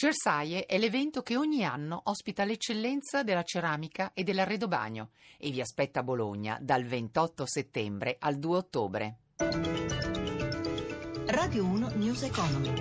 Cersaie è l'evento che ogni anno ospita l'eccellenza della ceramica e dell'arredobagno e vi aspetta a Bologna dal 28 settembre al 2 ottobre. Radio 1 News Economy.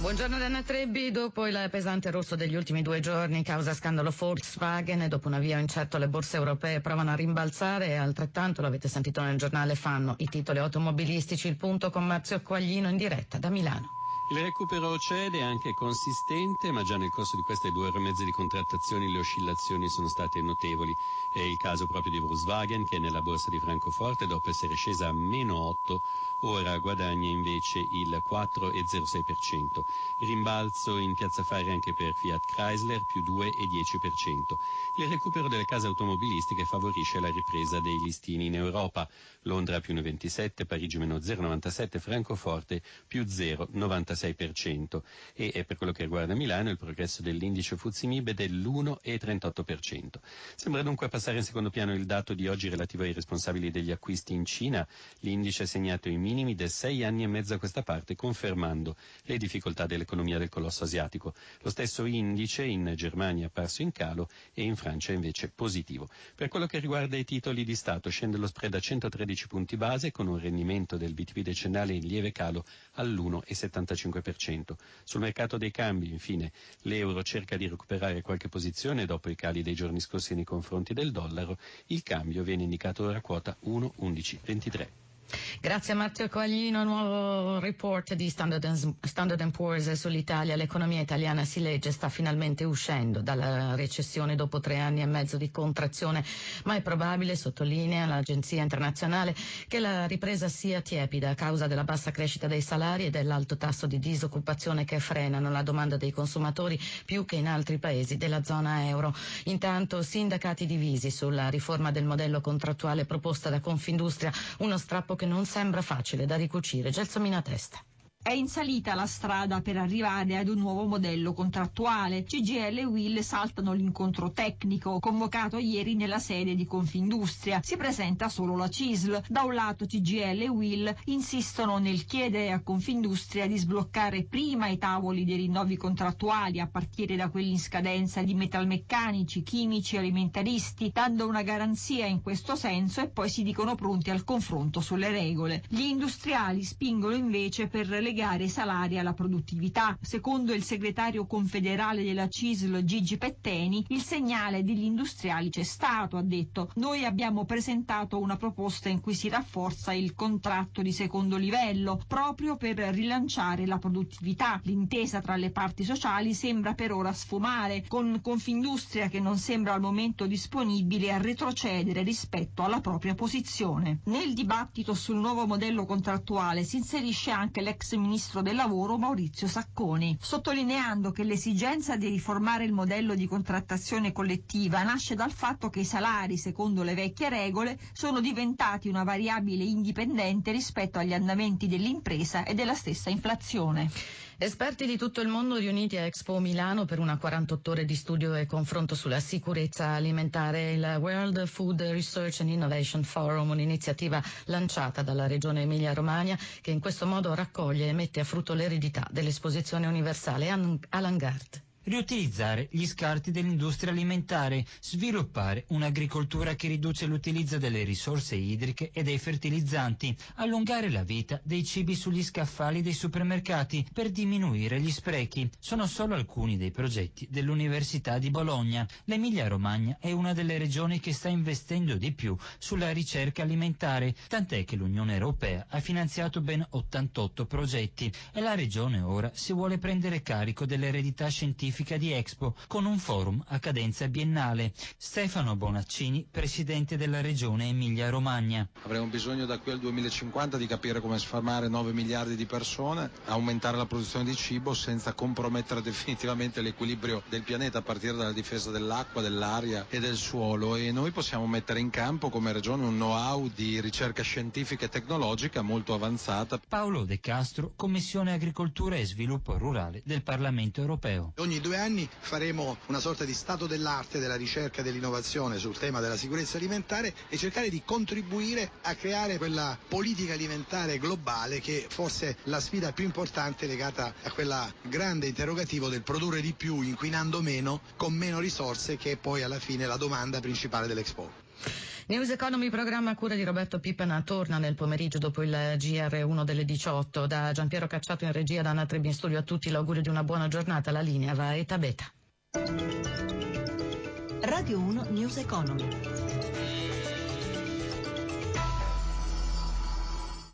Buongiorno Dana Trebbi, dopo il pesante rosso degli ultimi due giorni causa scandalo Volkswagen e dopo un avvio incerto le borse europee provano a rimbalzare e altrettanto, l'avete sentito nel giornale, fanno i titoli automobilistici, il punto con Marzio Quaglino in diretta da Milano. Il recupero cede, anche consistente, ma già nel corso di queste due ore e mezza di contrattazioni le oscillazioni sono state notevoli. È il caso proprio di Volkswagen che nella borsa di Francoforte, dopo essere scesa a meno 8, ora guadagna invece il 4,06%. Rimbalzo in piazza affari anche per Fiat Chrysler, più 2,10%. Il recupero delle case automobilistiche favorisce la ripresa dei listini in Europa. Londra più 1,27, Parigi meno 0,97, Francoforte più 0,97. 1,6% e per quello che riguarda Milano il progresso dell'indice Fuzzimib è dell'1,38%. Sembra dunque passare in secondo piano il dato di oggi relativo ai responsabili degli acquisti in Cina. L'indice ha segnato i minimi da sei anni e mezzo a questa parte, confermando le difficoltà dell'economia del colosso asiatico. Lo stesso indice in Germania è apparso in calo e in Francia invece positivo. Per quello che riguarda i titoli di Stato, scende lo spread a 113 punti base con un rendimento del BTP decennale in lieve calo all'1,75%. Sul mercato dei cambi, infine, l'euro cerca di recuperare qualche posizione dopo i cali dei giorni scorsi nei confronti del dollaro. Il cambio viene indicato ora a quota 1,1123. Grazie a Matteo Coaglino, nuovo report di Standard, Standard Poor's sull'Italia. L'economia italiana si legge sta finalmente uscendo dalla recessione dopo tre anni e mezzo di contrazione, ma è probabile, sottolinea l'agenzia internazionale, che la ripresa sia tiepida a causa della bassa crescita dei salari e dell'alto tasso di disoccupazione che frenano la domanda dei consumatori più che in altri paesi della zona euro. Intanto sindacati divisi sulla riforma del modello contrattuale proposta da Confindustria, uno strappo che non sembra facile da ricucire. Gelsomina Testa. È in salita la strada per arrivare ad un nuovo modello contrattuale. CGL e Will saltano l'incontro tecnico convocato ieri nella sede di Confindustria. Si presenta solo la CISL. Da un lato CGL e Will insistono nel chiedere a Confindustria di sbloccare prima i tavoli dei rinnovi contrattuali a partire da quelli in scadenza di metalmeccanici, chimici e alimentaristi, dando una garanzia in questo senso e poi si dicono pronti al confronto sulle regole. Gli industriali spingono invece per legare i salari alla produttività. Secondo il segretario confederale della CISL Gigi Petteni, il segnale degli industriali c'è stato, ha detto. Noi abbiamo presentato una proposta in cui si rafforza il contratto di secondo livello, proprio per rilanciare la produttività. L'intesa tra le parti sociali sembra per ora sfumare, con Confindustria che non sembra al momento disponibile a retrocedere rispetto alla propria posizione. Nel dibattito sul nuovo modello contrattuale si inserisce anche l'ex ministro del lavoro Maurizio Sacconi, sottolineando che l'esigenza di riformare il modello di contrattazione collettiva nasce dal fatto che i salari, secondo le vecchie regole, sono diventati una variabile indipendente rispetto agli andamenti dell'impresa e della stessa inflazione. Esperti di tutto il mondo riuniti a Expo Milano per una 48 ore di studio e confronto sulla sicurezza alimentare, il World Food Research and Innovation Forum, un'iniziativa lanciata dalla Regione Emilia-Romagna che in questo modo raccoglie mette a frutto l'eredità dell'esposizione universale Alan Gard riutilizzare gli scarti dell'industria alimentare, sviluppare un'agricoltura che riduce l'utilizzo delle risorse idriche e dei fertilizzanti, allungare la vita dei cibi sugli scaffali dei supermercati per diminuire gli sprechi. Sono solo alcuni dei progetti dell'Università di Bologna. L'Emilia-Romagna è una delle regioni che sta investendo di più sulla ricerca alimentare, tant'è che l'Unione Europea ha finanziato ben 88 progetti e la regione ora si vuole prendere carico dell'eredità scientifica di Expo con un forum a cadenza biennale. Stefano Bonaccini, presidente della regione Emilia-Romagna. Avremo bisogno da qui al 2050 di capire come sfarmare 9 miliardi di persone, aumentare la produzione di cibo senza compromettere definitivamente l'equilibrio del pianeta a partire dalla difesa dell'acqua, dell'aria e del suolo e noi possiamo mettere in campo come regione un know-how di ricerca scientifica e tecnologica molto avanzata. Paolo De Castro, Commissione Agricoltura e Sviluppo Rurale del Parlamento Europeo. Ogni prossimi due anni faremo una sorta di stato dell'arte della ricerca e dell'innovazione sul tema della sicurezza alimentare e cercare di contribuire a creare quella politica alimentare globale che forse è la sfida più importante legata a quella grande interrogativo del produrre di più inquinando meno con meno risorse che è poi alla fine la domanda principale dell'Expo. News Economy programma a cura di Roberto Pippena torna nel pomeriggio dopo il GR1 delle 18. Da Giampiero Cacciato in regia da Anna Trebbi in studio a tutti l'augurio di una buona giornata. La linea va a Eta Beta. Radio 1 News Economy.